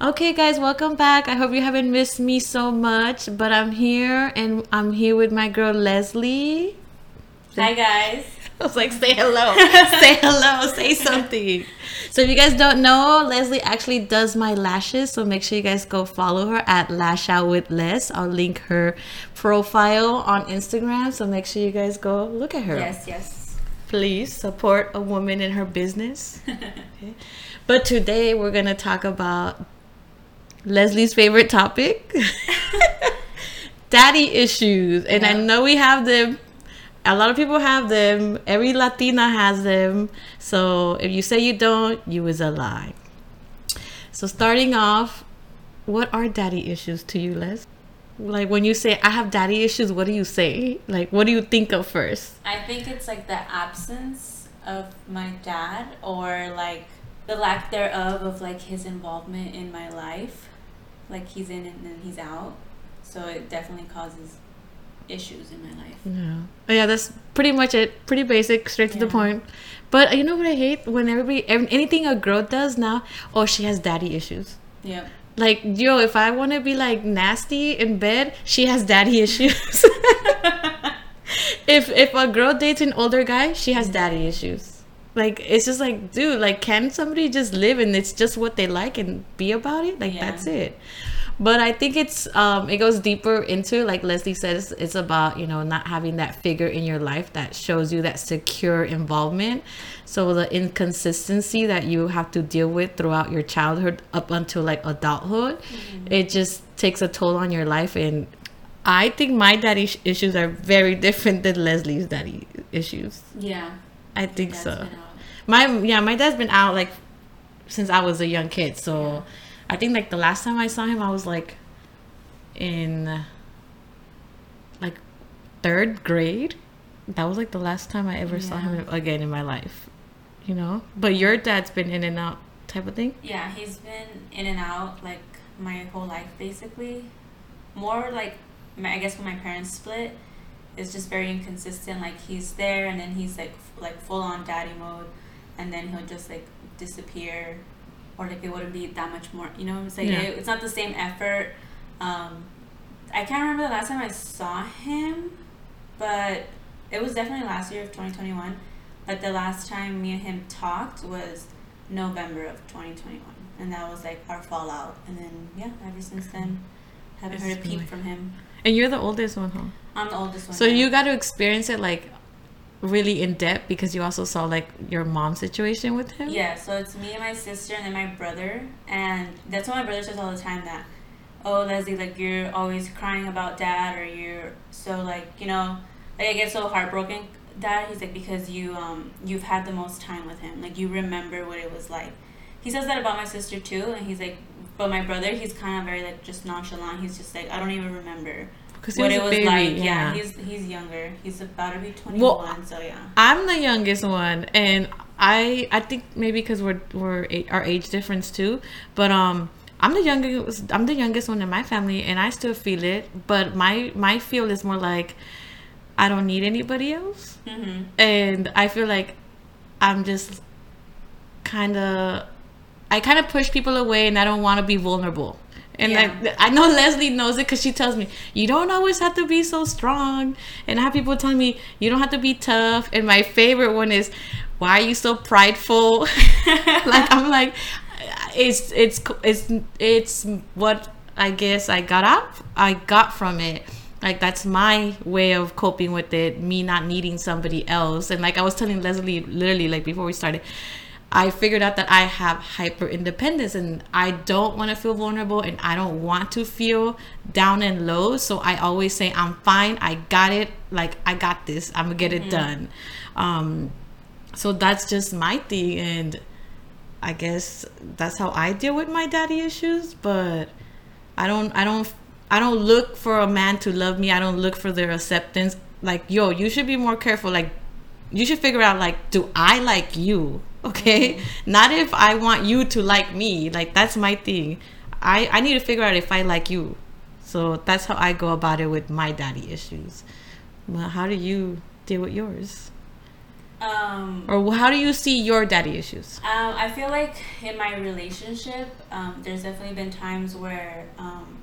Okay, guys, welcome back. I hope you haven't missed me so much, but I'm here and I'm here with my girl Leslie. Hi guys. I was like, say hello, say hello, say something. So if you guys don't know, Leslie actually does my lashes. So make sure you guys go follow her at Lash Out with Les. I'll link her profile on Instagram. So make sure you guys go look at her. Yes, yes. Please support a woman in her business. okay. But today we're gonna talk about Leslie's favorite topic. Daddy issues. And I know we have them a lot of people have them. Every Latina has them. So if you say you don't, you is a lie. So starting off, what are daddy issues to you, Les? Like when you say I have daddy issues, what do you say? Like what do you think of first? I think it's like the absence of my dad or like the lack thereof of like his involvement in my life. Like he's in and then he's out. So it definitely causes issues in my life. Yeah. Oh, yeah, that's pretty much it. Pretty basic, straight to the point. But uh, you know what I hate when everybody anything a girl does now, oh she has daddy issues. Yeah. Like yo, if I want to be like nasty in bed, she has daddy issues. if if a girl dates an older guy, she has daddy issues. Like it's just like, dude, like can somebody just live and it's just what they like and be about it? Like Yeah. that's it. But I think it's um it goes deeper into like Leslie says it's about, you know, not having that figure in your life that shows you that secure involvement. So the inconsistency that you have to deal with throughout your childhood up until like adulthood, it just takes a toll on your life and I think my daddy issues are very different than Leslie's daddy issues. Yeah. I think Dad's so. My yeah, my dad's been out like since I was a young kid. So I think like the last time I saw him, I was like in like third grade. That was like the last time I ever saw him again in my life. You know, but your dad's been in and out type of thing. Yeah, he's been in and out like my whole life basically. More like my, I guess when my parents split, it's just very inconsistent. Like he's there and then he's like f- like full on daddy mode, and then he'll just like disappear, or like it wouldn't be that much more. You know, it's like Yeah. it, it's not the same effort. Um, I can't remember the last time I saw him, but it was definitely last year of twenty twenty one. But the last time me and him talked was November of 2021, and that was like our fallout. And then yeah, ever since then, haven't It's heard a peep from him. And you're the oldest one, huh? I'm the oldest one. So you got to experience it like really in depth because you also saw like your mom's situation with him. Yeah, so it's me and my sister and then my brother, and that's what my brother says all the time that, oh Leslie, like you're always crying about dad, or you're so like you know, like I get so heartbroken. Dad, he's like because you um you've had the most time with him, like you remember what it was like. He says that about my sister too, and he's like, but my brother, he's kind of very like just nonchalant. He's just like I don't even remember because he what was was baby. like. yeah. Yeah, he's he's younger. He's about to be twenty one. Well, so yeah. I'm the youngest one, and I I think maybe because we're we're a- our age difference too, but um. I'm the youngest. I'm the youngest one in my family, and I still feel it. But my my feel is more like I don't need anybody else, hmm and I feel like I'm just kind of I kind of push people away, and I don't want to be vulnerable. And Yeah. I, I know Leslie knows it because she tells me you don't always have to be so strong. And I have people telling me you don't have to be tough. And my favorite one is, why are you so prideful? like I'm like, it's it's it's it's what I guess I got up I got from it. Like that's my way of coping with it. Me not needing somebody else. And like I was telling Leslie, literally like before we started. I figured out that I have hyper independence and I don't want to feel vulnerable and I don't want to feel down and low. So I always say, I'm fine. I got it. Like, I got this. I'm going to get it done. Um, so that's just my thing. And I guess that's how I deal with my daddy issues. But I don't, I don't, I don't look for a man to love me. I don't look for their acceptance. Like, yo, you should be more careful. Like, you should figure out like do i like you? Okay? Not if i want you to like me. Like that's my thing. I i need to figure out if i like you. So that's how i go about it with my daddy issues. Well how do you deal with yours? Um, or how do you see your daddy issues? Um, I feel like in my relationship, um, there's definitely been times where,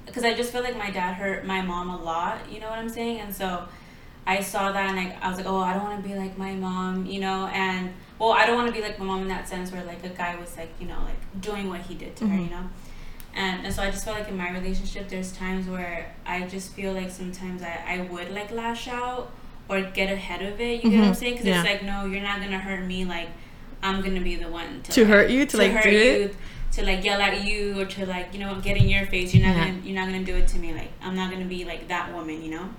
because I just feel like my dad hurt my mom a lot. You know what I'm saying? And so, I saw that and I, I was like, oh, I don't want to be like my mom, you know, and well, I don't want to be like my mom in that sense where like a guy was like, you know, like doing what he did to mm-hmm. her, you know. And, and so I just felt like in my relationship, there's times where I just feel like sometimes I, I would like lash out or get ahead of it. You mm-hmm. get what I'm mm-hmm. saying? Because yeah. it's like, no, you're not gonna hurt me. Like, I'm gonna be the one to, to like, hurt you, to, to like do you, it, to like yell at you, or to like you know get in your face. You're not yeah. gonna you're not gonna do it to me. Like, I'm not gonna be like that woman. You know.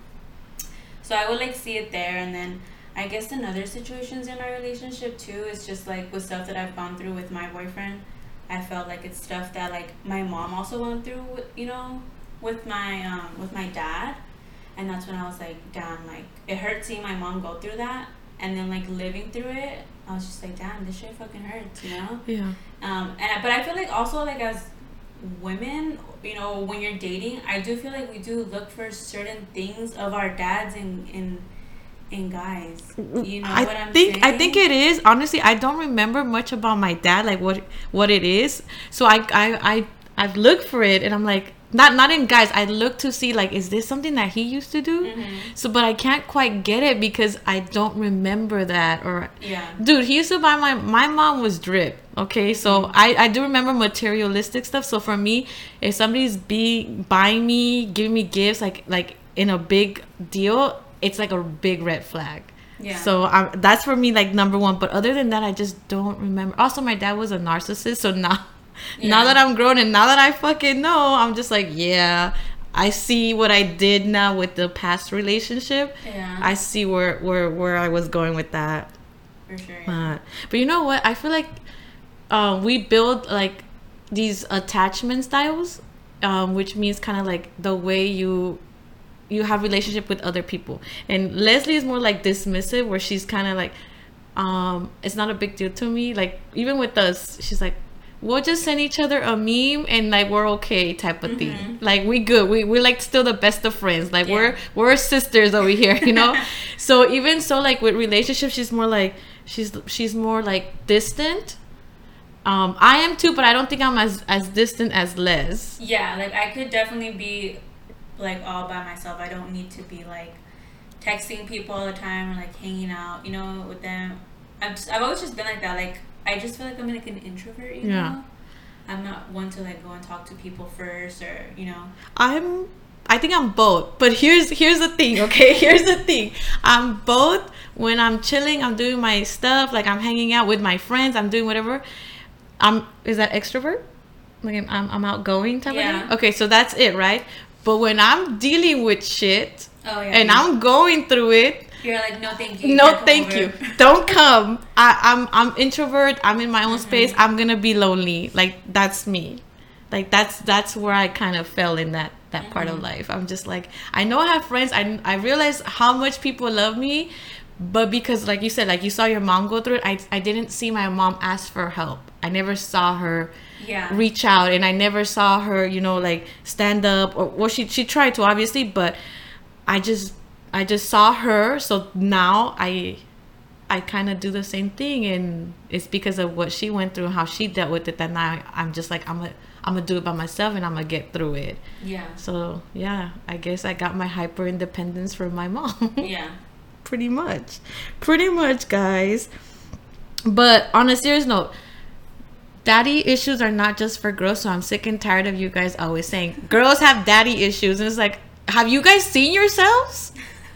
So I would like see it there, and then I guess in other situations in my relationship too, it's just like with stuff that I've gone through with my boyfriend. I felt like it's stuff that like my mom also went through, you know, with my um with my dad and that's when I was like, damn, like it hurt seeing my mom go through that, and then like living through it. I was just like, damn, this shit fucking hurts, you know. Yeah. Um, and but I feel like also like as women, you know, when you're dating, I do feel like we do look for certain things of our dads and in in guys. Mm, you know I what I'm think saying? I think it is. Honestly, I don't remember much about my dad, like what what it is. So I I I I've looked for it, and I'm like, not not in guys i look to see like is this something that he used to do mm-hmm. so but i can't quite get it because i don't remember that or yeah dude he used to buy my my mom was drip okay so mm-hmm. i i do remember materialistic stuff so for me if somebody's be buying me giving me gifts like like in a big deal it's like a big red flag yeah. So um, that's for me like number one. But other than that, I just don't remember. Also, my dad was a narcissist, so now yeah. Now that I'm grown and now that I fucking know, I'm just like, yeah, I see what I did now with the past relationship. Yeah. I see where where where I was going with that. For sure. Yeah. Uh, but you know what? I feel like uh, we build like these attachment styles, um, which means kind of like the way you you have relationship with other people. And Leslie is more like dismissive, where she's kind of like, um, it's not a big deal to me. Like even with us, she's like, we'll just send each other a meme and like we're okay type of mm-hmm. thing. Like we good. We we're like still the best of friends. Like yeah. we're we're sisters over here, you know? so even so like with relationships she's more like she's she's more like distant. Um, I am too, but I don't think I'm as as distant as Les. Yeah, like I could definitely be like all by myself. I don't need to be like texting people all the time or like hanging out, you know, with them. I've just, I've always just been like that. Like I just feel like I'm like an introvert, you yeah. know. I'm not one to like go and talk to people first or, you know. I'm I think I'm both. But here's here's the thing, okay? Here's the thing. I'm both when I'm chilling, I'm doing my stuff, like I'm hanging out with my friends, I'm doing whatever. I'm is that extrovert? Like I'm I'm outgoing type yeah. of thing? Okay, so that's it, right? But when I'm dealing with shit oh, yeah, and yeah. I'm going through it, you're like, no, thank you. no, thank over. you. Don't come. I, I'm I'm introvert. I'm in my own mm-hmm. space. I'm gonna be lonely. Like that's me. Like that's that's where I kind of fell in that that mm-hmm. part of mm-hmm. life. I'm just like I know I have friends. I I realize how much people love me, but because like you said, like you saw your mom go through it, I I didn't see my mom ask for help. I never saw her yeah. reach out, and I never saw her, you know, like stand up or well, she she tried to obviously, but I just I just saw her, so now I I kind of do the same thing, and it's because of what she went through, how she dealt with it. That now I'm just like I'm gonna I'm gonna do it by myself, and I'm gonna get through it. Yeah. So yeah, I guess I got my hyper independence from my mom. yeah. Pretty much, pretty much, guys. But on a serious note, daddy issues are not just for girls. So I'm sick and tired of you guys always saying girls have daddy issues, and it's like, have you guys seen yourselves?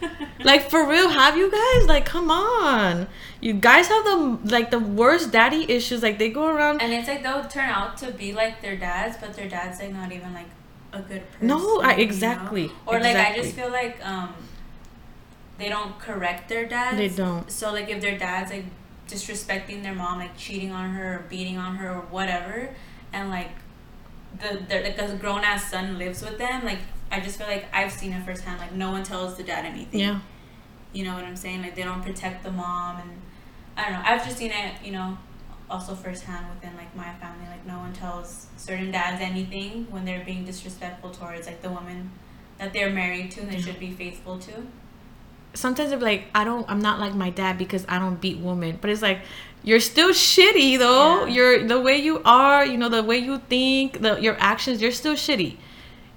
like for real, have you guys? Like, come on. You guys have the like the worst daddy issues. Like they go around and it's like they'll turn out to be like their dads, but their dad's like not even like a good person. No, I, exactly. You know? Or exactly. like I just feel like um they don't correct their dads. They don't. So like if their dad's like disrespecting their mom, like cheating on her or beating on her or whatever, and like the the like a grown ass son lives with them, like I just feel like I've seen it firsthand. Like no one tells the dad anything. Yeah. You know what I'm saying? Like they don't protect the mom, and I don't know. I've just seen it. You know, also firsthand within like my family. Like no one tells certain dads anything when they're being disrespectful towards like the woman that they're married to and they should be faithful to. sometimes they're like, I don't, I'm not like my dad because I don't beat women. But it's like, you're still shitty though. Yeah. You're the way you are, you know, the way you think, the your actions, you're still shitty.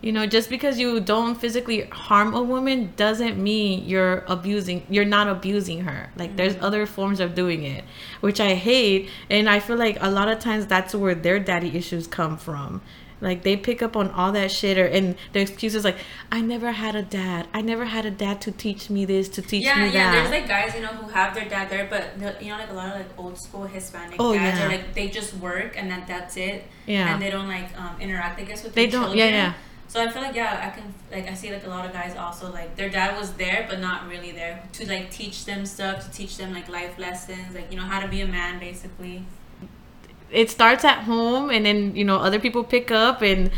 You know, just because you don't physically harm a woman doesn't mean you're abusing. You're not abusing her. Like there's other forms of doing it, which I hate, and I feel like a lot of times that's where their daddy issues come from. Like they pick up on all that shit, or and the excuses like, "I never had a dad. I never had a dad to teach me this, to teach Yeah, me yeah. that." There's like guys, you know, who have their dad there, but the, you know, like a lot of like old school Hispanic Oh, dads yeah. are like they just work and that that's it. Yeah. And they don't like um, interact, I guess, with They their don't- yeah, yeah. So I feel like yeah, I can like I see like a lot of guys also like their dad was there but not really there to like teach them stuff, to teach them like life lessons, like you know how to be a man basically. it starts at home and then you know other people pick up and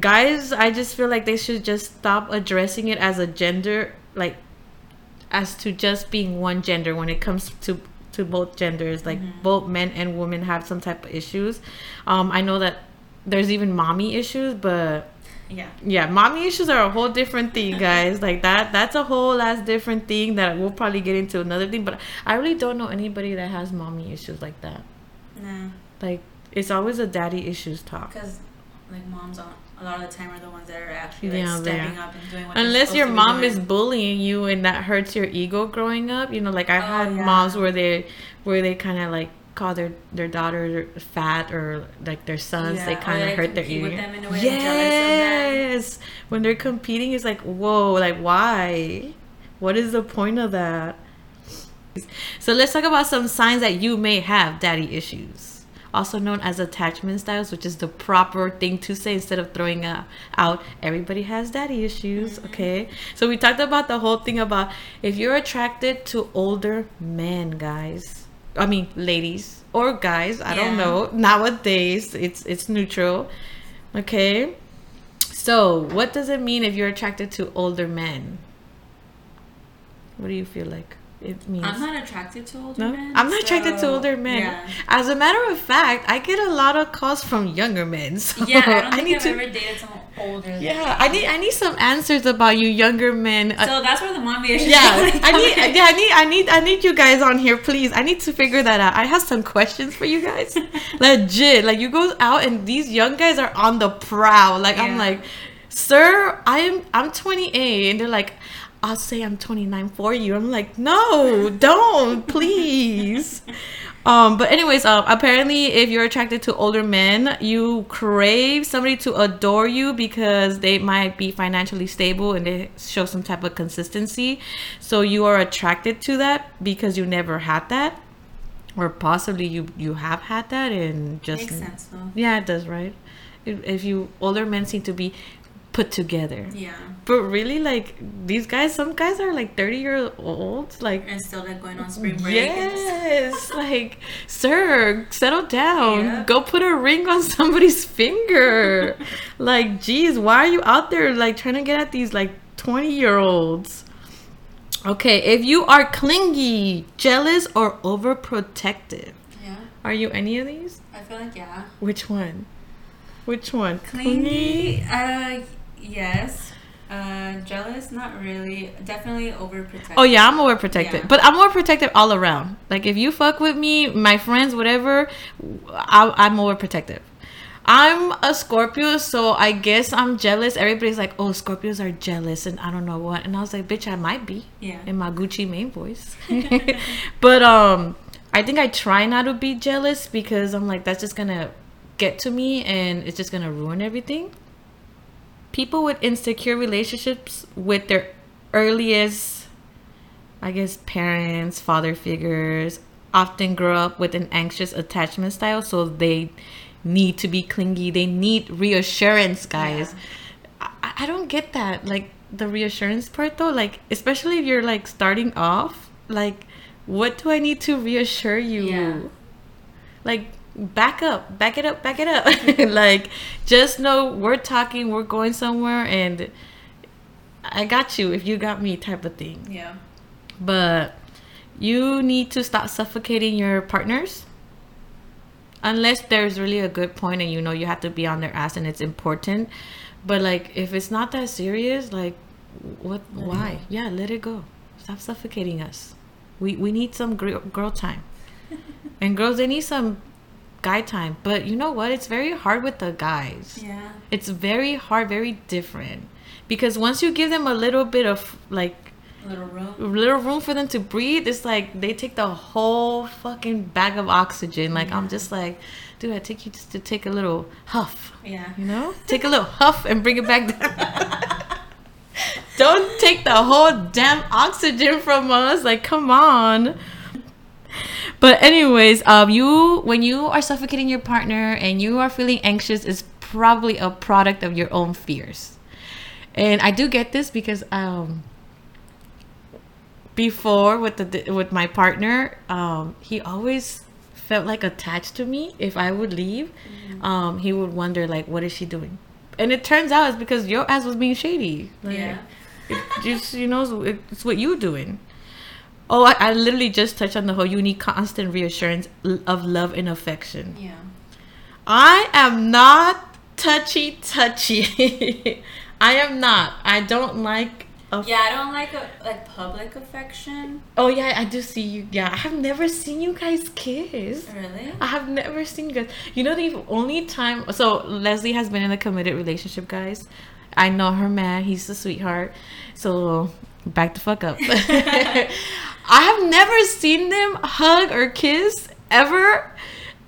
guys i just feel like they should just stop addressing it as a gender like as to just being one gender when it comes to to both genders. Like both men and women have some type of issues. Um i know that there's even mommy issues but Yeah. yeah mommy issues are a whole different thing guys like that that's a whole ass different thing that we'll probably get into another thing but i really don't know anybody that has mommy issues like that Nah. like it's always a daddy issues talk. Because like moms on a lot of the time are the ones that are actually like Yeah, stepping up and doing what Unless your mom is bullying you and that hurts your ego growing up, you know, like I've Oh, had yeah. moms where they where they kind of like call their their daughter fat or like their sons Yeah, they kind of hurt their ego. with them in a way, they're jealous Yes, when they're competing, it's like whoa, like why? What is the point of that? So let's talk about some signs that you may have daddy issues. Also known as attachment styles, which is the proper thing to say instead of throwing out, out everybody has daddy issues. Mm-hmm. Okay. So we talked about the whole thing about if you're attracted to older men, guys. I mean ladies or guys, I don't know. Nowadays it's it's neutral. Okay. So what does it mean if you're attracted to older men? What do you feel like it means? I'm not attracted to older No, men. I'm not attracted to older men. Yeah. As a matter of fact, I get a lot of calls from younger men. So Yeah, I don't think need I've to. ever dated someone older. yeah. I need I need some answers about you younger men. Uh, So that's where the mommy is. yeah, I need yeah, I need I need I need you guys on here, please. I need to figure that out. I have some questions for you guys. Legit, like you go out and these young guys are on the prowl. Like I'm like, sir, I am I'm 28, and they're like. I'll say I'm 29 for you. I'm like, no, don't, please. Um, but anyways, um, apparently, if you're attracted to older men, you crave somebody to adore you because they might be financially stable and they show some type of consistency. So you are attracted to that because you never had that, or possibly you you have had that and just Makes sense though. yeah, it does, right? If, if you older men seem to be put together, Yeah. but really, like these guys, some guys are like 30 years old, like And still like going on spring break. Yes, like, sir, settle down. Yeah. Go put a ring on somebody's finger. like, geez, why are you out there like trying to get at these like 20 year olds? Okay, if you are clingy, jealous, or overprotective, Yeah. are you any of these? I feel like yeah. Which one? Which one? Clingy. Uh, yes. Uh, jealous, not really. Definitely overprotective. Oh yeah, I'm overprotective, Yeah. but I'm overprotective all around. Like if you fuck with me, my friends, whatever, I, I'm overprotective. I'm a Scorpio, so I guess I'm jealous. Everybody's like, "Oh, Scorpios are jealous," and I don't know what. And I was like, "Bitch, I might be." Yeah. In my Gucci Mane voice, but um, I think I try not to be jealous because I'm like, that's just gonna get to me, and it's just gonna ruin everything people with insecure relationships with their earliest i guess parents father figures often grow up with an anxious attachment style so they need to be clingy. They need reassurance guys. I, I don't get that like the reassurance part though like especially if you're like starting off like what do i need to reassure you? Yeah. like back up back it up back it up. Like just know we're talking we're going somewhere and i got you if you got me type of thing. Yeah. but you need to stop suffocating your partners. Unless there's really a good point and you know you have to be on their ass and it's important. But like if it's not that serious like what why? yeah let it go. Stop suffocating us. We we need some girl, girl time, and girls they need some guy time. But you know what? It's very hard with the guys. Yeah. It's very hard, very different, because once you give them a little bit of like Little room. little room for them to breathe, it's like they take the whole fucking bag of oxygen. Like I'm just like, dude, I take you just to take a little huff. Yeah. You know, take a little huff and bring it back down. Don't take the whole damn oxygen from us. Like, come on. But anyways, um, you when you are suffocating your partner and you are feeling anxious, is probably a product of your own fears. And I do get this because um, before with the with my partner, um, he always felt like attached to me. If I would leave, um, he would wonder like, what is she doing? And it turns out it's because your ass was being shady. Like, Yeah. it just you know it's what you doing. Oh, I, I literally just touched on the whole you need constant reassurance of love and affection. Yeah. I am not touchy touchy. I am not. I don't like. Aff- Yeah, I don't like a like public affection. Oh yeah, I do see you. Yeah, I have never seen you guys kiss. Really? I have never seen you guys. You know the only time. So Leslie has been in a committed relationship, guys. I know her man. He's a sweetheart. So back the fuck up. I have never seen them hug or kiss ever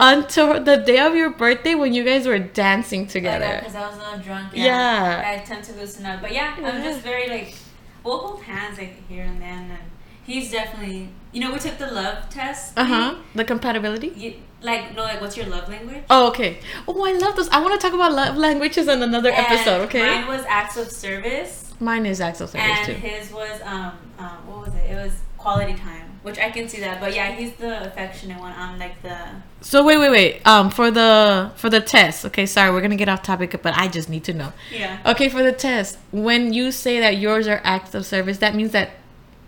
until the day of your birthday when you guys were dancing together. Because I was a little drunk. Yeah. I tend to loosen up, but yeah, I'm just very like we'll hold hands like here and then, and he's definitely. You know, we took the love test. Uh huh. The compatibility. You, like no, like what's your love language? Oh, okay. Oh, I love those. I want to talk about love languages in another And episode. Okay. Mine was acts of service, Mine is acts of service and too. his was um, um what was it? It was quality time, which I can see that. But yeah, he's the affectionate one. I'm like the So wait, wait, wait. Um, for the for the test. Okay, sorry, we're gonna get off topic, but I just need to know. yeah. Okay, for the test, when you say that yours are acts of service, that means that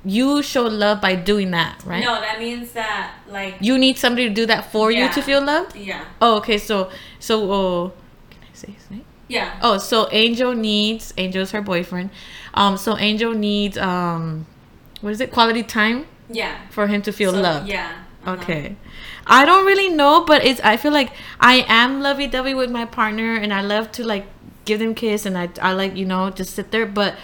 you show love by doing that, right? No, that means that like You need somebody to do that for you to feel loved. yeah Oh, okay. So, so, oh, can I say his name? yeah Oh, so Angel needs Angel's her boyfriend. Um, so Angel needs um, what is it? Quality time yeah. for him to feel So, loved. Yeah. uh-huh. Okay. I don't really know, but it's I feel like I am lovey dovey with my partner and I love to like give them kiss and I I like, you know, just sit there, but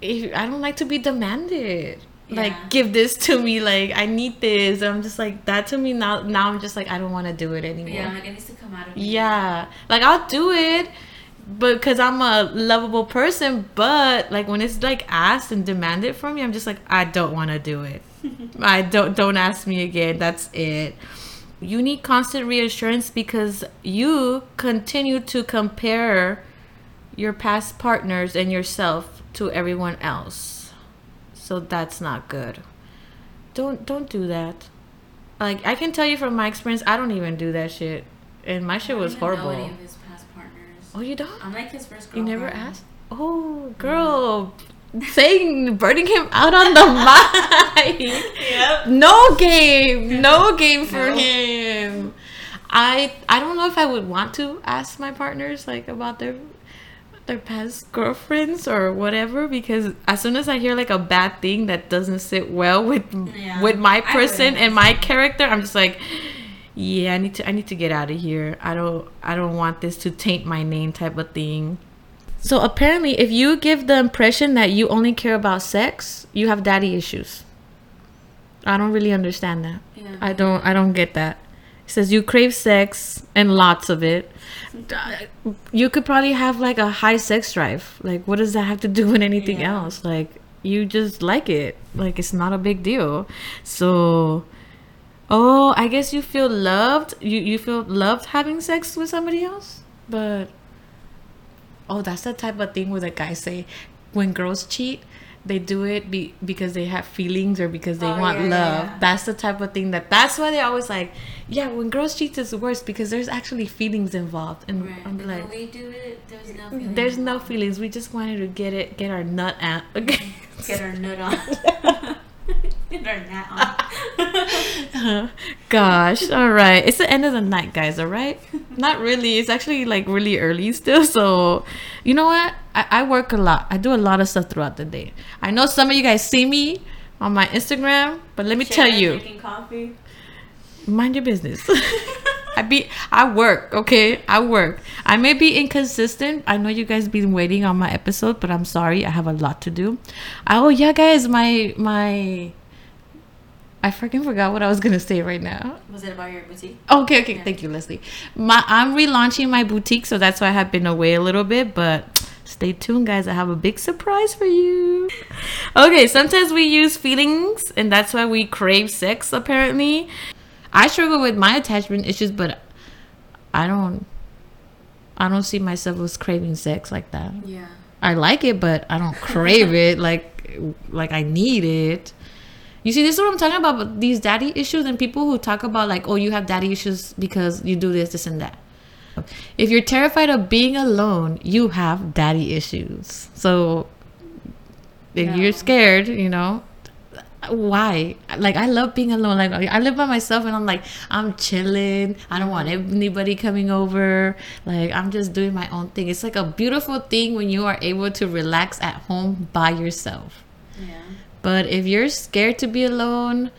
if, I don't like to be demanded. Yeah. Like give this to me, like I need this. I'm just like that to me now now I'm just like I don't want to do it anymore. Yeah, like it needs to come out of me. Yeah. Like I'll do it because I'm a lovable person, but like when it's like asked and demanded from me, I'm just like I don't want to do it. I don't don't ask me again. That's it. You need constant reassurance because you continue to compare your past partners and yourself to everyone else. So that's not good. Don't don't do that. Like I can tell you from my experience, I don't even do that shit. And my shit was horrible. any of his past partners. Oh, you don't? I'm like his first You never asked? Oh, girl. Saying, burning him out on the mic. Yep. No game. No game for No. him. I I don't know if I would want to ask my partners like about their their past girlfriends or whatever because as soon as I hear like a bad thing that doesn't sit well with Yeah. with my person and my character, I'm just like yeah, I need to I need to get out of here. I don't I don't want this to taint my name type of thing. So apparently if you give the impression that you only care about sex, you have daddy issues. I don't really understand that. Yeah. I don't I don't get that. It says you crave sex and lots of it. You could probably have like a high sex drive. Like what does that have to do with anything Yeah. else? Like you just like it. Like it's not a big deal. So Oh, I guess you feel loved. You you feel loved having sex with somebody else? But Oh, that's the type of thing where the guys say when girls cheat, they do it be, because they have feelings or because they Oh, want yeah, love. yeah. That's the type of thing that that's why they always like, yeah, when girls cheat it's worse because there's actually feelings involved. And Right. I'm like, when we do it, there's no mm-hmm. feeling. there's no feelings. We just wanted to get it, get our nut out. Get our nut on. Get our nut on. Gosh, all right. It's the end of the night, guys. All right. Not really. It's actually like really early still. So, you know what? I, I work a lot. I do a lot of stuff throughout the day. I know some of you guys see me on my Instagram, but let me tell Shannon you, Drinking coffee. mind your business. I be I work, okay? I work. I may be inconsistent. I know you guys been waiting on my episode, but I'm sorry. I have a lot to do. Oh yeah, guys, my my I freaking forgot what I was gonna say right now. Was it about your boutique? Okay, okay. Yeah. Thank you, Leslie. My I'm relaunching my boutique, so that's why I have been away a little bit, but stay tuned guys. I have a big surprise for you. Okay, sometimes we use feelings and that's why we crave sex apparently. I struggle with my attachment issues, but I don't I don't see myself as craving sex like that. Yeah. I like it, but I don't crave it like like I need it. You see, this is what I'm talking about. But these daddy issues and people who talk about like, oh, you have daddy issues because you do this, this, and that. If you're terrified of being alone, you have daddy issues. So if No. you're scared, you know, why? Like I love being alone. Like I live by myself, and I'm like I'm chilling. I don't want anybody coming over. Like I'm just doing my own thing. It's like a beautiful thing when you are able to relax at home by yourself. Yeah. But if you're scared to be alone,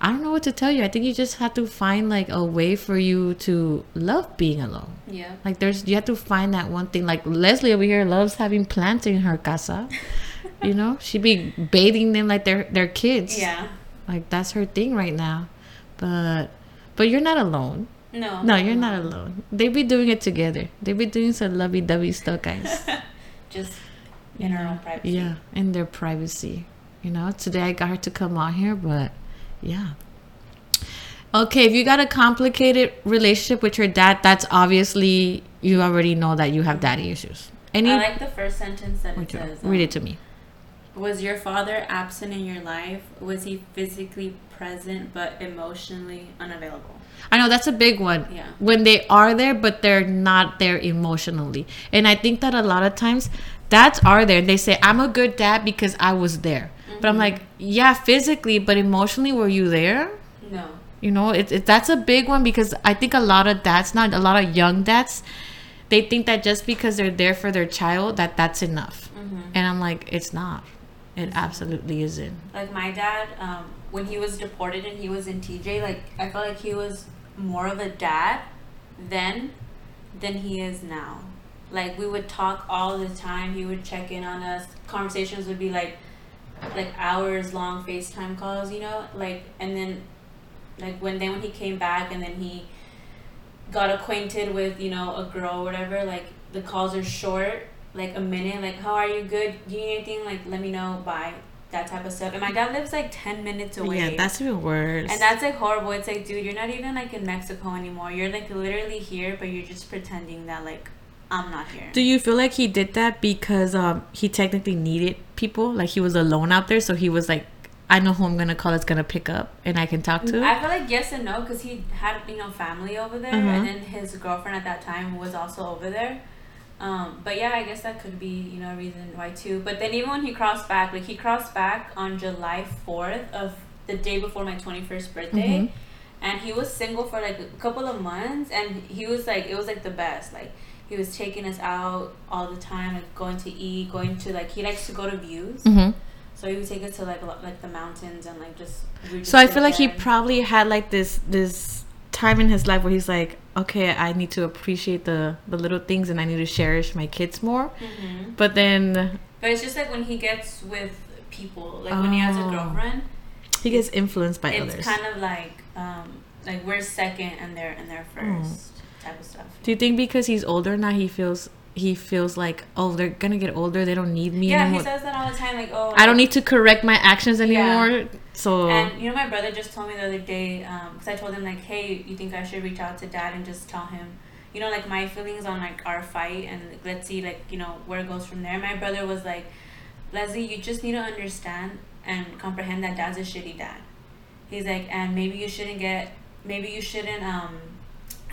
I don't know what to tell you. I think you just have to find like a way for you to love being alone. Yeah. Like there's you have to find that one thing. Like Leslie over here loves having plants in her casa. you know, she be bathing them like they're they're kids. Yeah. Like that's her thing right now. But but you're not alone. No. No, you're not alone. They be doing it together. They be doing some lovey dovey stuff, guys. Just in her own privacy. Yeah, in their privacy. You know, today I got her to come on here, but yeah. Okay, if you got a complicated relationship with your dad, that's obviously you already know that you have daddy issues. Any I like the first sentence that it says. read um, it to me. Was your father absent in your life? Was he physically present but emotionally unavailable? I know that's a big one. Yeah. When they are there, but they're not there emotionally. And I think that a lot of times dads are there. They say, I'm a good dad because I was there. But I'm like, yeah, physically, but emotionally, were you there? No. You know, it, it that's a big one because I think a lot of dads, not a lot of young dads, they think that just because they're there for their child, that that's enough. Mm-hmm. And I'm like, it's not. It absolutely isn't. Like my dad, um, when he was deported and he was in TJ, like I felt like he was more of a dad then than he is now. Like we would talk all the time. He would check in on us. Conversations would be like like hours long FaceTime calls, you know? Like and then like when then when he came back and then he got acquainted with, you know, a girl or whatever, like the calls are short, like a minute, like how are you good? Do you need anything? Like let me know, bye. That type of stuff. And my dad lives like ten minutes away. Yeah, that's even worse. and that's like horrible. It's like, dude, you're not even like in Mexico anymore. You're like literally here, but you're just pretending that like I'm not here. Do you feel like he did that because um he technically needed people? Like he was alone out there, so he was like, I know who I'm gonna call that's gonna pick up and I can talk to. I feel like yes and no because he had you know family over there, Uh-huh. and then his girlfriend at that time was also over there. Um, but yeah, I guess that could be you know a reason why too. But then even when he crossed back, like he crossed back on July fourth of the day before my twenty first birthday, Mhm. and he was single for like a couple of months, and he was like it was like the best. Like he was taking us out all the time, like going to eat, going to like he likes to go to views. hmm So he would take us to like like the mountains and like just. would So I feel like he probably had like this this time in his life where he's like, okay, I need to appreciate the the little things and I need to cherish my kids more. Mhm. But then But it's just like when he gets with people, like when he has a Oh. girlfriend, he gets influenced by it's others. kind of like um like we're second and they're and they're first type of stuff. Do you think because he's older now he feels he feels like oh they're gonna get older they don't need me Yeah, he says that all the time. Like, oh, I don't need to correct my actions Yeah. anymore. So And you know, my brother just told me the other day, because I told him like, hey, you think I should reach out to dad and just tell him, you know, like my feelings on like our fight and like, let's see like you know where it goes from there. My brother was like, Leslie, you just need to understand and comprehend that dad's a shitty dad. He's like, and maybe you shouldn't get, maybe you shouldn't um,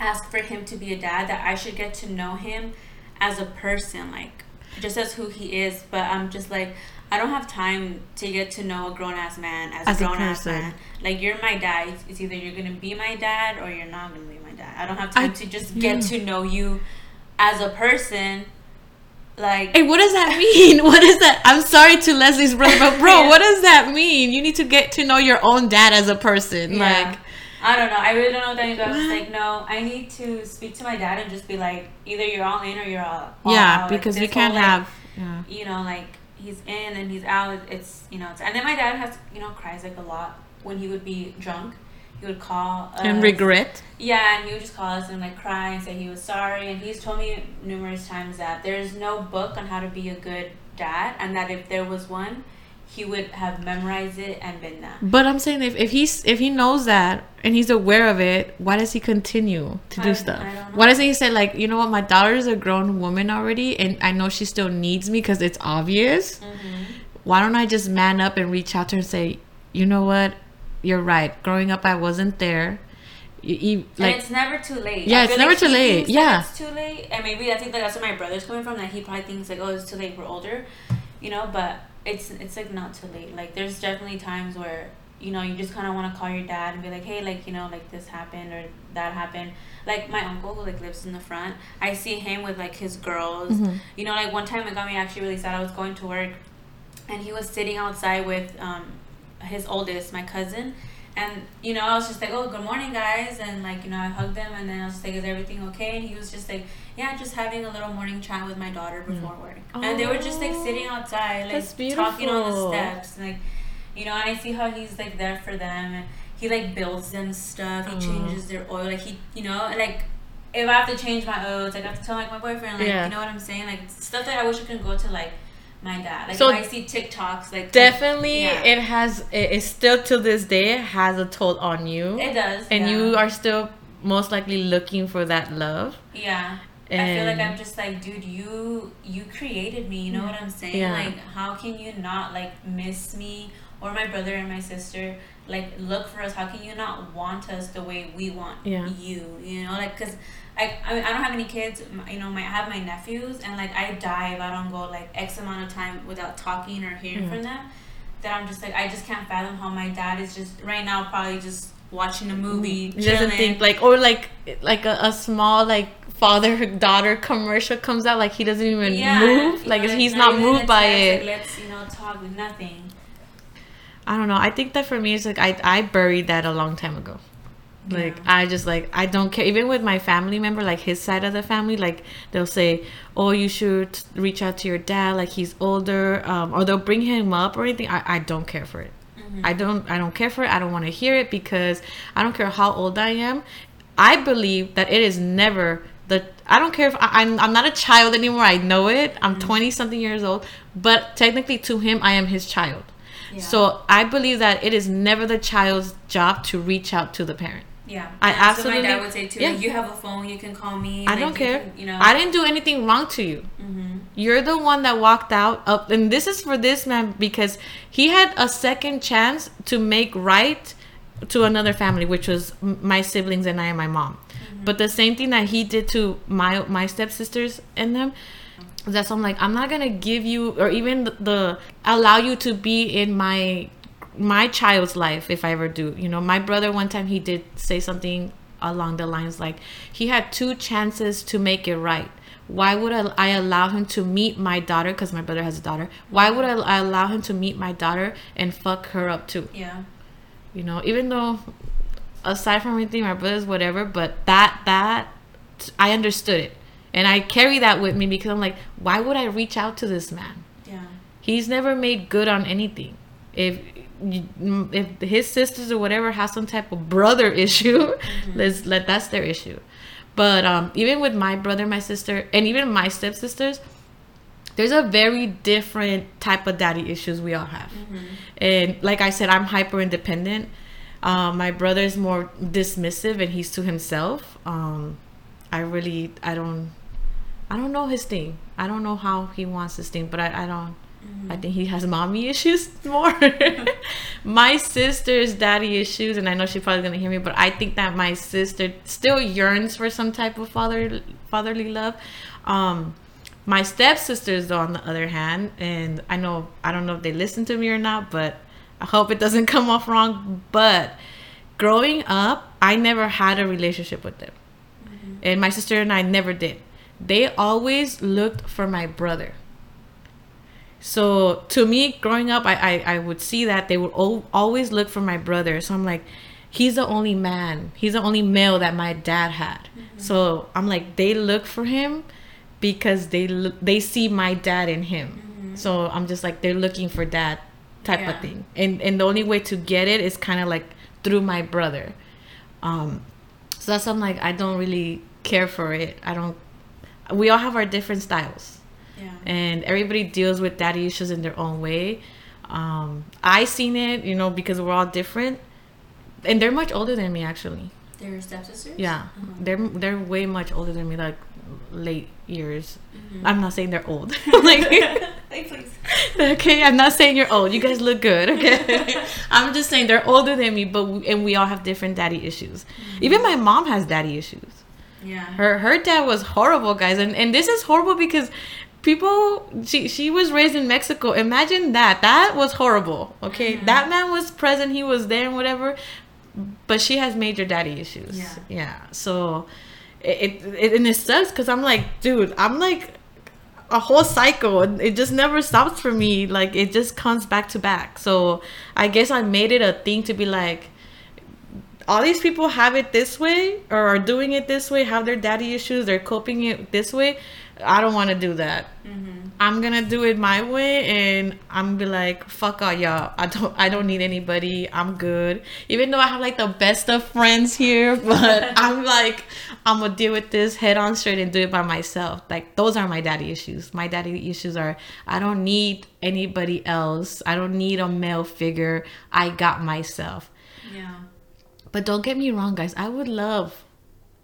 ask for him to be a dad. That I should get to know him as a person, like just as who he is. But I'm just like, I don't have time to get to know a grown ass man as, As a grown ass man. Like you're my dad. It's, either you're gonna be my dad or you're not gonna be my dad. I don't have time I- to just yeah. get to know you as a person. Like Hey, what does that mean? What is that? I'm sorry to Leslie's brother, but bro, Yeah. what does that mean? You need to get to know your own dad as a person. Yeah. Like, I don't know. I really don't know what that means. But I was like, no, I need to speak to my dad and just be like, either you're all in or you're all, all yeah, out. Like, because this can't whole, like, have. Yeah. you know, like he's in and he's out. It's you know, it's, and then my dad has you know cries like a lot when he would be drunk. He would call us, And regret. Yeah, and he would just call us and like cry and say he was sorry. And he's told me numerous times that there's no book on how to be a good dad, and that if there was one, he would have memorized it and been that. But I'm saying if, if he's if he knows that and he's aware of it, why does he continue to do I- stuff? Don't know. Why doesn't he say like, you know what, my daughter is a grown woman already, and I know she still needs me because it's obvious. Mm-hmm. Why don't I just man up and reach out to her and say, you know what, you're right. Growing up, I wasn't there. You, you and like it's never too late. Yeah, it's never like too late. Yeah. it's too late, and maybe I think like that's where my brother's coming from. That he probably thinks like, oh, it's too late. We're older, you know. But it's it's like not too late. Like there's definitely times where you know you just kind of want to call your dad and be like, hey, like you know, like this happened or that happened. Like my uncle who like lives in the front, I see him with like his girls. Mhm. You know, like one time it got me actually really sad. I was going to work, and he was sitting outside with um his oldest, my cousin. And you know, I was just like, "Oh, good morning, guys," and like, you know, I hugged them, and then I was just like, "Is everything okay?" And he was just like, "Yeah, just having a little morning chat with my daughter mm. before work." And they were just like sitting oh, outside, like talking on the steps, like, you know. And I see how he's like there for them, and he like builds them stuff. He Aw. changes their oil, like he, you know, like if I have to change my oils, like I have to tell like my boyfriend, like Yeah. you know what I'm saying, like stuff that I wish I could go to like my dad. Like So if I see TikToks, like definitely Yeah. it has it, it still to this day has a toll on you. it does, and yeah. you are still most likely looking for that love. Yeah. And I feel like I'm just like, dude, you you created me. You know what I'm saying? Yeah. Like, how can you not like miss me or my brother and my sister? Like, look for us. How can you not want us the way we want Yeah. you? You know, like, cause I I, mean, I don't have any kids. You know, my I have my nephews, and like I die if I don't go like X amount of time without talking or hearing Yeah. from mm. them. That I'm just like I just can't fathom how my dad is just right now probably just watching a movie. Mm, he doesn't think like or like like a, a small like father daughter commercial comes out like he doesn't even move like know, he's not not moved by it. Like, let's you know talk with nothing. I don't know. I think that for me, it's like I I buried that a long time ago. Like Yeah. I just like I don't care. Even with my family member, like his side of the family, like they'll say, "Oh, you should reach out to your dad. Like he's older," um, or they'll bring him up or anything. I I don't care for it. Mm-hmm. I don't I don't care for it. I don't want to hear it because I don't care how old I am. I believe that it is never the. I don't care if I, I'm I'm not a child anymore. I know it. I'm Mm-hmm. 20 something years old, but technically to him, I am his child. Yeah. So I believe that it is never the child's job to reach out to the parent. Yeah, I And that's what absolutely- my dad would say too. yeah. You have a phone, you can call me. I like, don't you care. can, you know, I didn't do anything wrong to you. hmm You're the one that walked out up, and this is for this man because he had a second chance to make right to another family, which was my siblings and I and my mom. But the same thing that he did to my my stepsisters and them. That's why I'm like I'm not gonna give you or even the, the allow you to be in my my child's life if I ever do. You know, my brother one time he did say something along the lines like he had two chances to make it right. Why would I, allow him to meet my daughter? Because my brother has a daughter. Why would I, allow him to meet my daughter and fuck her up too? Yeah, You know, even though aside from everything, my brother's whatever, but that that I understood it, and I carry that with me because I'm like, why would I reach out to this man? yeah, He's never made good on anything. If if his sisters or whatever has some type of brother issue, let's let that's their issue. But um, even with my brother, my sister, and even my stepsisters, there's a very different type of daddy issues we all have. And like I said, I'm hyper independent. Um, my brother's more dismissive and he's to himself. Um, I really, I don't, I don't know his thing. I don't know how he wants his thing, but I, I don't. I think he has mommy issues more. my sister's daddy issues, and I know she's probably gonna hear me, but I think that my sister still yearns for some type of father fatherly love. Um, my stepsisters, though, on the other hand, and I know I don't know if they listen to me or not, but I hope it doesn't come off wrong. But growing up, I never had a relationship with them. and my sister and I never did. They always looked for my brother. So to me, growing up, I, I, I would see that they would al- always look for my brother. So I'm like, he's the only man, he's the only male that my dad had. So I'm like, they look for him because they look, they see my dad in him. So I'm just like, they're looking for that type Yeah. of thing. And and the only way to get it is kind of like through my brother. Um, so that's I'm like, I don't really care for it. I don't. We all have our different styles Yeah. and everybody deals with daddy issues in their own way. Um, I seen it, you know, because we're all different, and they're much older than me actually. They're stepsisters? Yeah, Uh-huh. they're they're way much older than me, like late years. Mhm. I'm not saying they're old. like, please. okay, I'm not saying you're old. You guys look good. Okay, I'm just saying they're older than me, but we, and we all have different daddy issues. Even my mom has daddy issues. Yeah. her her dad was horrible guys and and this is horrible because people she she was raised in mexico. Imagine that. That was horrible. Okay? Mhm. that man was present. He was there and whatever. But she has major daddy issues. Yeah. yeah. So it, it and it sucks because i'm like dude i'm like a whole cycle and it just never stops for me. Like it just comes back to back. So i guess i made it a thing to be like all these people have it this way or are doing it this way have their daddy issues they're coping it this way i don't want to do that. Mm-hmm. i'm gonna do it my way and i'm be like fuck all y'all. I don't i don't need anybody. I'm good. Even though i have like the best of friends here but i'm like i'm gonna deal with this head on straight and do it by myself. Like those are my daddy issues. My daddy issues are i don't need anybody else. I don't need a male figure. I got myself. Yeah. but don't get me wrong, guys. I would love,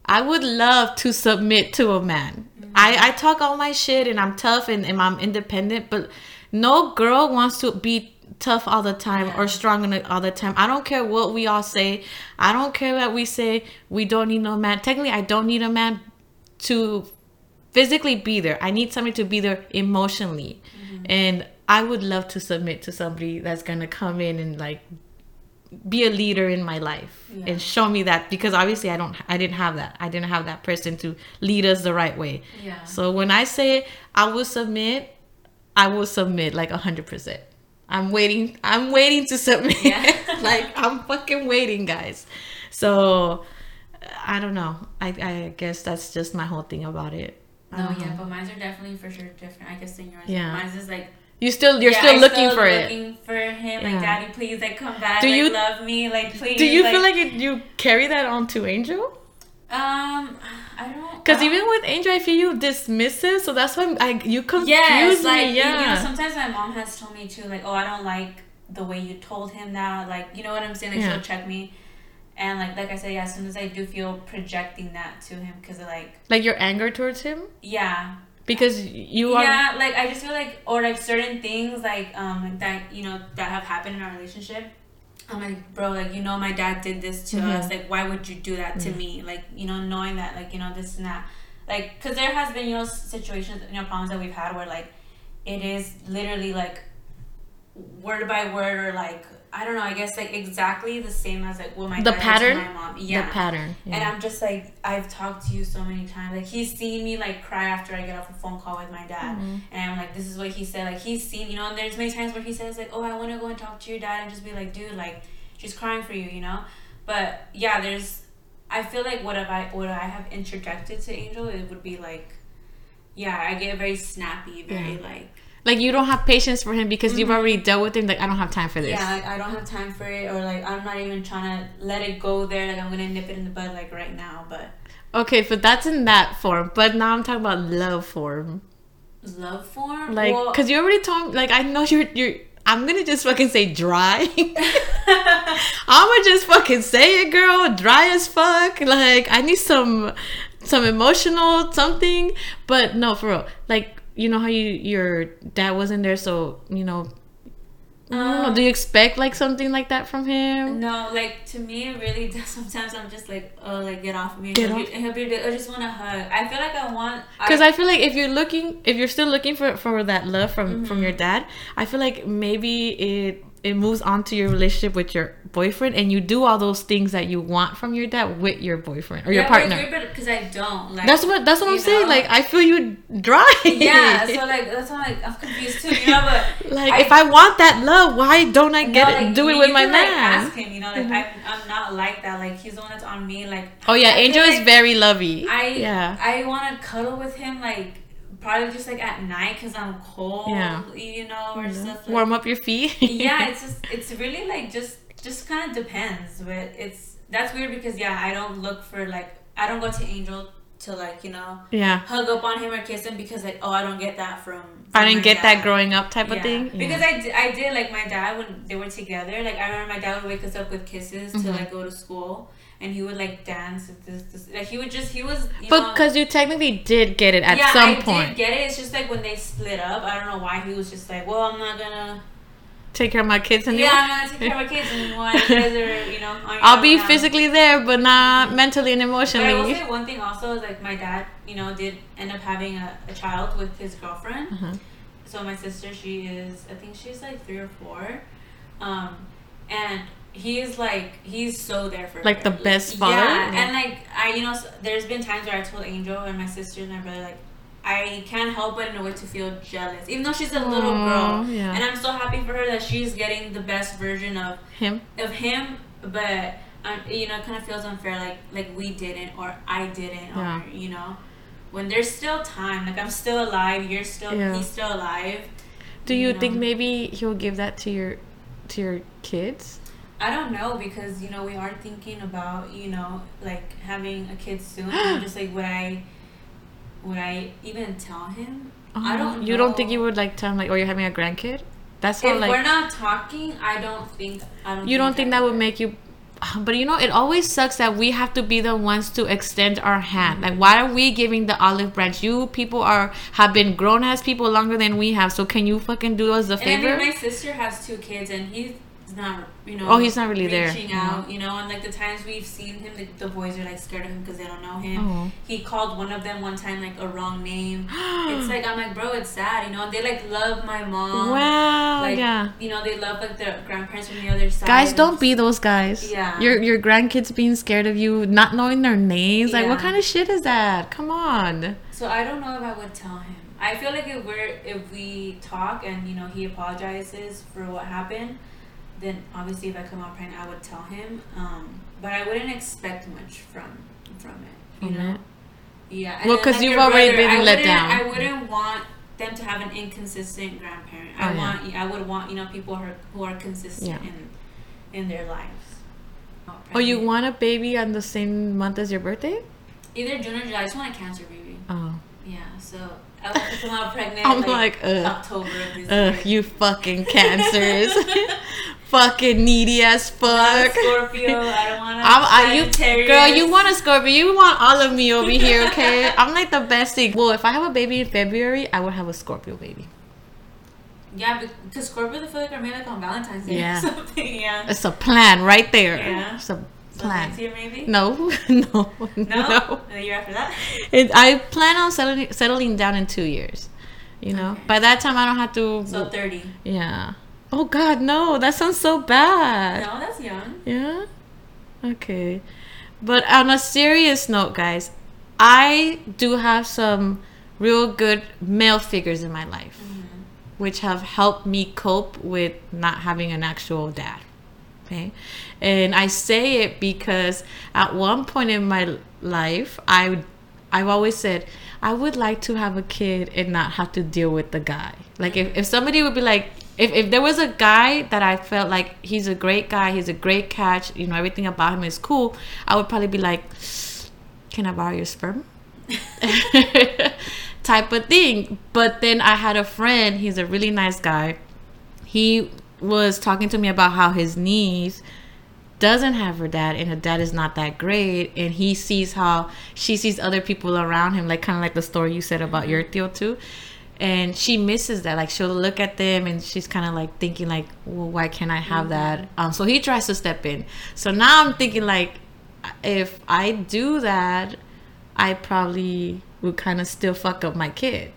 I would love to submit to a man. Mm-hmm. I, I talk all my shit and I'm tough and, and I'm independent, but no girl wants to be tough all the time or strong all the time. I don't care what we all say. I don't care that we say we don't need no man. Technically, I don't need a man to physically be there. I need somebody to be there emotionally. Mm-hmm. And I would love to submit to somebody that's gonna come in and like be a leader in my life Yeah. and show me that because obviously I don't I didn't have that. I didn't have that person to lead us the right way. Yeah. So when I say I will submit, I will submit like a hundred percent. I'm waiting. I'm waiting to submit. Yeah. like I'm fucking waiting, guys. So I don't know. I I guess that's just my whole thing about it. No, don't yeah, but mine's are definitely for sure different. I guess than yours. Yeah. Mine's is like You still you're yeah, still looking for it. looking for him. Yeah. Like, daddy, please, like, come back. Do like, you- love me? Like, please. Do you feel like it, you carry that on to Angel? Um, I don't. Because even with Angel, I feel you dismissive, so that's why I you confuse Yes, me. like you know, yeah. sometimes my mom has told me too, like, oh, I don't like the way you told him that. Like, you know what I'm saying? Like, Yeah. she'll check me, and like, like I said, yeah. As soon as I do feel projecting that to him, because like, like your anger towards him yeah, because you are. yeah, like I just feel like, or like certain things, like um, like that, you know, that have happened in our relationship. I'm like, bro, like you know, my dad did this to Mhm. us. Like, why would you do that to Mm. me? Like, you know, knowing that, like, you know, this and that, like, because there has been, you know, situations, you know, problems that we've had where like, it is literally like, word by word or like, I don't know. I guess like exactly the same as like what my The pattern? my mom. Yeah. The pattern. And I'm just like, I've talked to you so many times. Like, he's seen me like cry after I get off a phone call with my dad. Mhm. And I'm like, this is what he said. Like, he's seen, you know, and there's many times where he says, like, oh, I want to go and talk to your dad and just be like, dude, like, she's crying for you, you know? But yeah, there's, I feel like what have I, what I have interjected to Angel, it would be like, yeah, I get very snappy, very Yeah. like, Like you don't have patience for him because you've Mhm. already dealt with him. Like I don't have time for this. yeah, like, I don't have time for it, or like, I'm not even trying to let it go there. Like, I'm going to nip it in the bud, like, right now. But Okay, but that's in that form. But now I'm talking about love form. love form? Like, Well- cause you already told. Like I know you're you're. I'm gonna just fucking say dry. I'm gonna just fucking say it, girl. Dry as fuck. Like I need some, some emotional something. But no, for real. Like you know how you your dad wasn't there, so you know. I don't know. Um, Do you expect like something like that from him? No, like to me, it really does. Sometimes I'm just like, oh, like get off me. Get he'll, off. Be, he'll be, I just want to hug. I feel like I want. Because I feel like if you're looking, if you're still looking for for that love from from your dad, I feel like maybe it it moves on to your relationship with your boyfriend and you do all those things that you want from your dad with your boyfriend or your Yeah, it's partner. because I don't. Like, That's what that's what I'm you saying. Like I feel you dry. yeah, so like that's why like, I'm confused too, you know. But like if I want that love, why don't I get no, it? like, do it with my like, man. ask him, you know, like mm-hmm. I'm, I'm not like that. Like he's the one that's on me. Like oh yeah, I Angel is like very lovey. I yeah. I want to cuddle with him like probably just like at night because I'm cold, Yeah. you know, or stuff. Like, Warm up your feet. yeah, it's just it's really like just just kind of depends, but it's that's weird because yeah, I don't look for like I don't go to Angel to like you know yeah. hug up on him or kiss him because like oh I don't get that from. I didn't my get that growing up type of Yeah. thing. Because yeah. I, did, I did like my dad when they were together. Like I remember my dad would wake us up with kisses Mm-hmm. to like go to school, and he would like dance. with This, this, like he would just he was. You but because you technically did get it at yeah, some I point. did get it. It's just like when they split up. I don't know why he was just like, well, I'm not gonna. Take care of my kids anymore. Yeah, I'm gonna take care of my kids anymore. You guys are, you know. on your I'll be now. physically there, but not mentally and But I will emotionally. say one thing also is like my dad, you know, did end up having a, a child with his girlfriend. Uh-huh. So my sister, she is, I think she's like three or four, um, and he is like he's so there for Like her. the best father? Yeah, Yeah. and like I, you know, there's been times where I told Angel and my sister and my brother like. I can't help but in a way to feel jealous, even though she's a little Aw, girl, yeah. and I'm so happy for her that she's getting the best version of Him. of him, but um, you know, it kind of feels unfair. Like like we didn't or I didn't, or you know, when there's still time. Like I'm still alive. You're still Yeah. he's still alive. Do you know. think maybe he'll give that to your to your kids? I don't know because you know we are thinking about you know like having a kid soon. I'm just like would I would I even tell him? I don't. Uh-huh. You don't think you would like tell him like, oh, you're having a grandkid? That's how If like we're not talking, I don't think. I don't. you don't think I that would make you. But you know, it always sucks that we have to be the ones to extend our hand. Like, why are we giving the olive branch? You people are have been grown as people longer than we have. So can you fucking do us a And I favor? mean, my sister has two kids, and he's not, you know. Oh, he's not really there. Reaching out, you know, and like the times we've seen him, the, the boys are like scared of him because they don't know him. Oh. He called one of them one time like a wrong name. it's like I'm like, bro, it's sad, you know. And They like love my mom. wow, Like, yeah. You know, they love like their grandparents from the other side. Guys, don't be those guys. Yeah. Your your grandkids being scared of you, not knowing their names. Like, what kind of shit is that? Come on. So I don't know if I would tell him. I feel like if we're if we talk and you know he apologizes for what happened, then obviously if I come out pregnant, I would tell him. Um, but I wouldn't expect much from from it. You From know. Yeah. Well, then, 'cause you've already been I let down. I wouldn't want them to have an inconsistent grandparent. I Oh, yeah. want. I would want you know people who are, who are consistent Yeah. in in their lives. Oh, you want a baby on the same month as your birthday? either June or July. I just want a cancer baby. Oh. Yeah, so I have to come out pregnant. I'm like, ugh. October of this Ugh, year. you fucking cancers. fucking needy as fuck. Scorpio. I don't want to. I, you, girl, you want a Scorpio. You want all of me over here, okay? I'm like the best thing. Well, if I have a baby in February, I would have a Scorpio baby. Yeah, because Scorpios I feel like are made like on Valentine's Day Yeah. or something. Yeah. It's a plan right there. Yeah. It's a So plan. next year maybe. No, no, No. no. The year after that. It, I plan on settling settling down in two years. You know, Okay. by that time I don't have to. So thirty. yeah. Oh God, no! That sounds so bad. No, that's young. Yeah. Okay. But on a serious note, guys, I do have some real good male figures in my life, mm-hmm. which have helped me cope with not having an actual dad. Okay. And I say it because at one point in my life, I I've always said I would like to have a kid and not have to deal with the guy. Like if, if somebody would be like if, if there was a guy that I felt like he's a great guy, he's a great catch, you know, everything about him is cool, I would probably be like, Can I borrow your sperm? type of thing. But then I had a friend, he's a really nice guy. He was talking to me about how his niece doesn't have her dad and her dad is not that great and he sees how she sees other people around him like kind of like the story you said about your tío too and she misses that like she'll look at them and she's kind of like thinking like well why can't i have that? Um so he tries to step in. So now i'm thinking like if i do that i probably would kind of still fuck up my kid.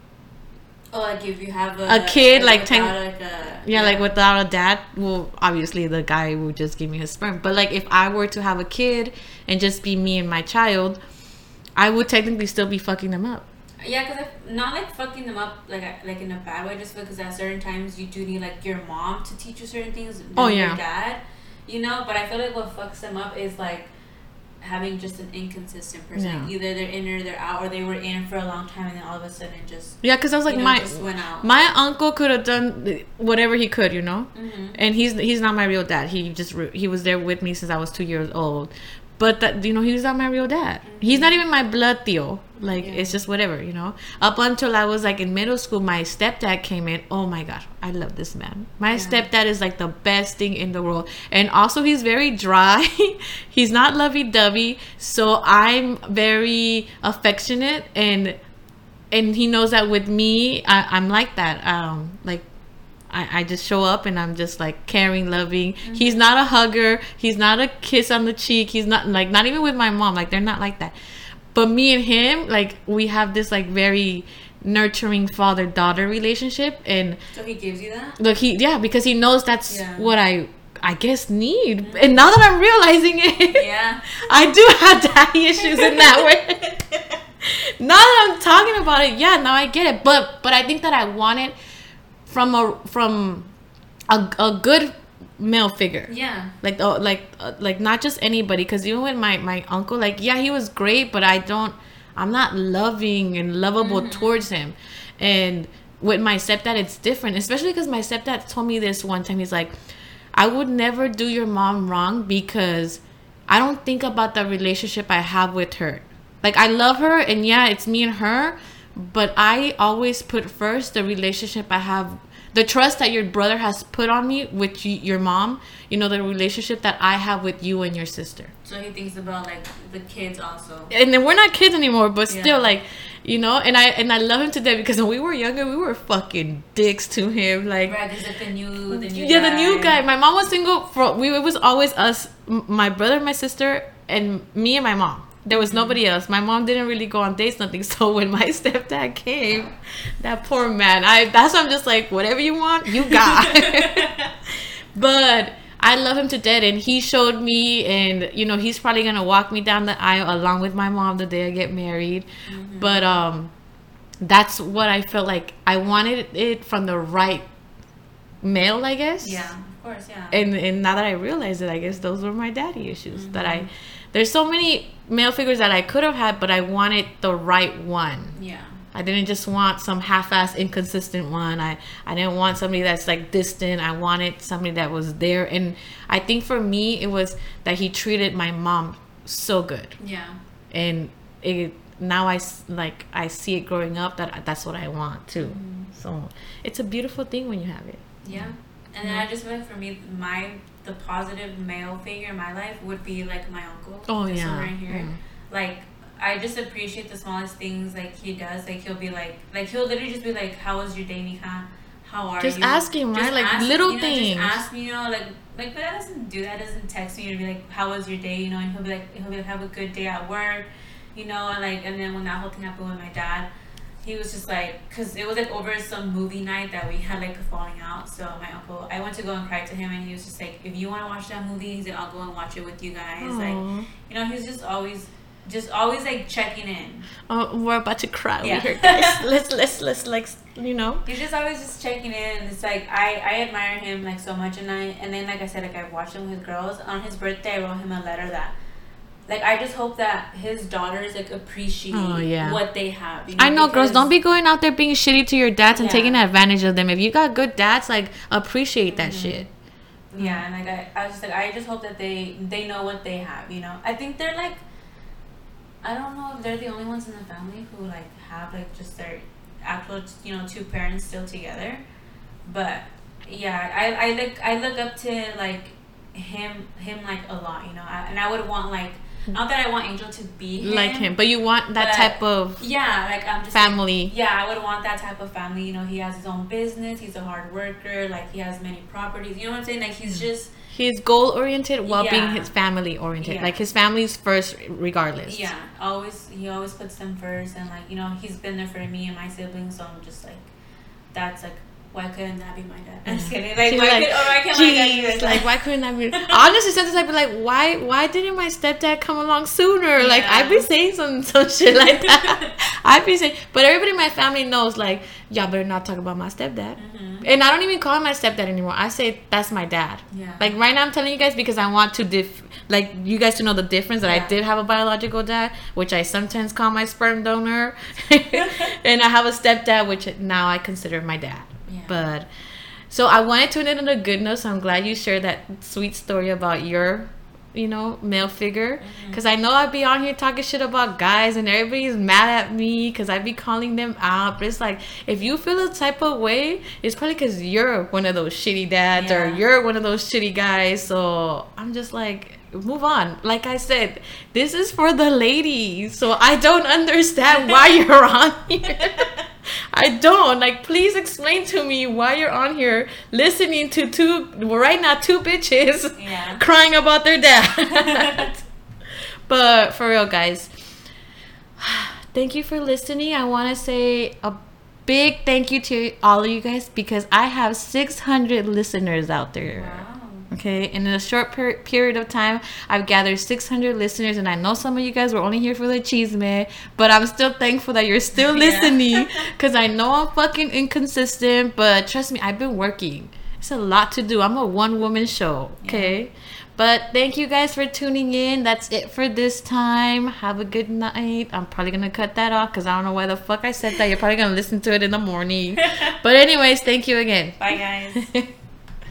Oh, like if you have a, A kid, like, ten- like a, Yeah, like without a dad, well, obviously the guy would just give me his sperm. But like if I were to have a kid and just be me and my child, I would technically still be fucking them up. Yeah, because not like fucking them up like like in a bad way, just because at certain times you do need like your mom to teach you certain things. Oh, your yeah. dad, you know. But I feel like what fucks them up is like having just an inconsistent person. Yeah. Like, either they're in or they're out, or they were in for a long time and then all of a sudden just Yeah, because I was like you know, my just went out. my uncle could have done whatever he could, you know. hmm And he's he's not my real dad. He just he was there with me since I was two years old. But that you know he's not my real dad. He's not even my blood tío. Like Yeah. it's just whatever, you know. Up until I was like in middle school, my stepdad came in. Oh my god, I love this man. My Yeah. stepdad is like the best thing in the world. And also he's very dry. he's not lovey dovey. So I'm very affectionate and and he knows that with me I, i'm like that um like I, I just show up and i'm just like caring loving mm-hmm. he's not a hugger he's not a kiss on the cheek he's not like not even with my mom like they're not like that but me and him like we have this like very nurturing father daughter relationship and So he gives you that. look he yeah because he knows that's Yeah. what i i guess need and now that i'm realizing it Yeah. I do have daddy issues in that way. now that I'm talking about it, yeah, now I get it. But but I think that I want it from a from a, a good male figure. Yeah. Like oh, like uh, like not just anybody because even with my my uncle like yeah he was great but I don't I'm not loving and lovable towards him. And with my stepdad it's different, especially because my stepdad told me this one time he's like I would never do your mom wrong because I don't think about the relationship I have with her. Like I love her and yeah, it's me and her, but I always put first the relationship I have the trust that your brother has put on me with you, your mom, you know, the relationship that I have with you and your sister. So he thinks about like the kids also. And then we're not kids anymore, but Yeah. still like, you know, and I and I love him today because when we were younger, we were fucking dicks to him. Like Right, like the new, the new. yeah, the new guy. My mom was single for we. It was always us, m- my brother, my sister, and me and my mom. There was nobody else. My mom didn't really go on dates, nothing. So when my stepdad came, that poor man. I that's why I'm just like, whatever you want, you got. but I love him to death, and he showed me, and you know, he's probably gonna walk me down the aisle along with my mom the day I get married. But um, that's what I felt like. I wanted it from the right male, I guess. Yeah, of course, yeah. And and now that I realize it, I guess those were my daddy issues. That I there's so many male figures that I could have had, but I wanted the right one. yeah. I didn't just want some half-ass inconsistent one. I I didn't want somebody that's like distant. I wanted somebody that was there. And I think for me, it was that he treated my mom so good, Yeah. and it now I like I see it growing up that that's what I want too. Mm-hmm. So it's a beautiful thing when you have it. Yeah. And then I just like for me, my the positive male figure in my life would be like my uncle. Oh this one yeah. right here. yeah. Like I just appreciate the smallest things like he does. Like he'll be like like he'll literally just be like, How was your day, Mika? How are Just you? ask him, right? Like, little you know, things. Just ask me, you know, like like but that doesn't do that. Doesn't text me and be like, How was your day? You know, and he'll be like he'll be like, Have a good day at work, you know, and like and then when that whole thing happened with my dad, he was just like, cause it was like over some movie night that we had like a falling out. So my uncle, I went to go and cry to him, and he was just like, if you want to watch that movie, he said, I'll go and watch it with you guys. Like, you know, he's just always, just always like checking in. Oh, we're about to cry Yeah. over here, guys. let's let's let's like you know. He's just always just checking in, it's like I I admire him like so much, and I and then like I said, like I watched him with girls on his birthday. I wrote him a letter that. Like I just hope that his daughters like appreciate Oh, yeah. what they have. You I know, girls. Don't be going out there being shitty to your dads and Yeah. taking advantage of them. If you got good dads, like appreciate that Mhm. shit. Yeah, and like I, I was just like I just hope that they they know what they have. You know, I think they're like, I don't know if they're the only ones in the family who like have like just their actual you know two parents still together, but yeah, I I look I look up to like him him like a lot. You know, I, and I would want like Mm-hmm. not that I want Angel to be him, Like him, but you want that type of Yeah, like I'm just like, family. yeah, I would want that type of family. You know, he has his own business. He's a hard worker. Like he has many properties. You know what I'm saying? Like he's mm-hmm. just He's goal oriented while being his family oriented. Yeah. Like his family's first, regardless. yeah. Always he always puts them first, and like you know he's been there for me and my siblings. So I'm just like, that's like why couldn't that be my dad? I'm just kidding. Like, Mm-hmm. She's why, like, could, or why can't my dad be like, like why couldn't I be? Honestly, sometimes I'd be like, why? Why didn't my stepdad come along sooner? Like I'd be saying some some shit like that. I'd be saying, but everybody in my family knows, like, y'all better not talk about my stepdad. Mhm. And I don't even call him my stepdad anymore. I say that's my dad. Yeah. Like right now, I'm telling you guys because I want to diff, like you guys to know the difference that I did have a biological dad, which I sometimes call my sperm donor, and I have a stepdad, which now I consider my dad. Yeah. But so I wanted to end on a good note. So I'm glad you shared that sweet story about your, you know, male figure. Mm-hmm. Because I know I'd be on here talking shit about guys, and everybody's mad at me because I'd be calling them out. But it's like if you feel a type of way, it's probably because you're one of those shitty dads or you're one of those shitty guys. So I'm just like. Move on. Like I said, this is for the ladies. So I don't understand why you're on here. I don't. Like, please explain to me why you're on here listening to two, well, right now, two bitches Yeah. crying about their dad. but for real, guys, thank you for listening. I want to say a big thank you to all of you guys because I have 600 listeners out there. Wow. Okay, and in a short per- period of time, I've gathered 600 listeners, and I know some of you guys were only here for the cheese man, but I'm still thankful that you're still listening because I know I'm fucking inconsistent, but trust me, I've been working. It's a lot to do. I'm a one woman show, okay? But thank you guys for tuning in. That's it for this time. Have a good night. I'm probably gonna cut that off because I don't know why the fuck I said that. You're probably gonna listen to it in the morning. but, anyways, thank you again. Bye, guys.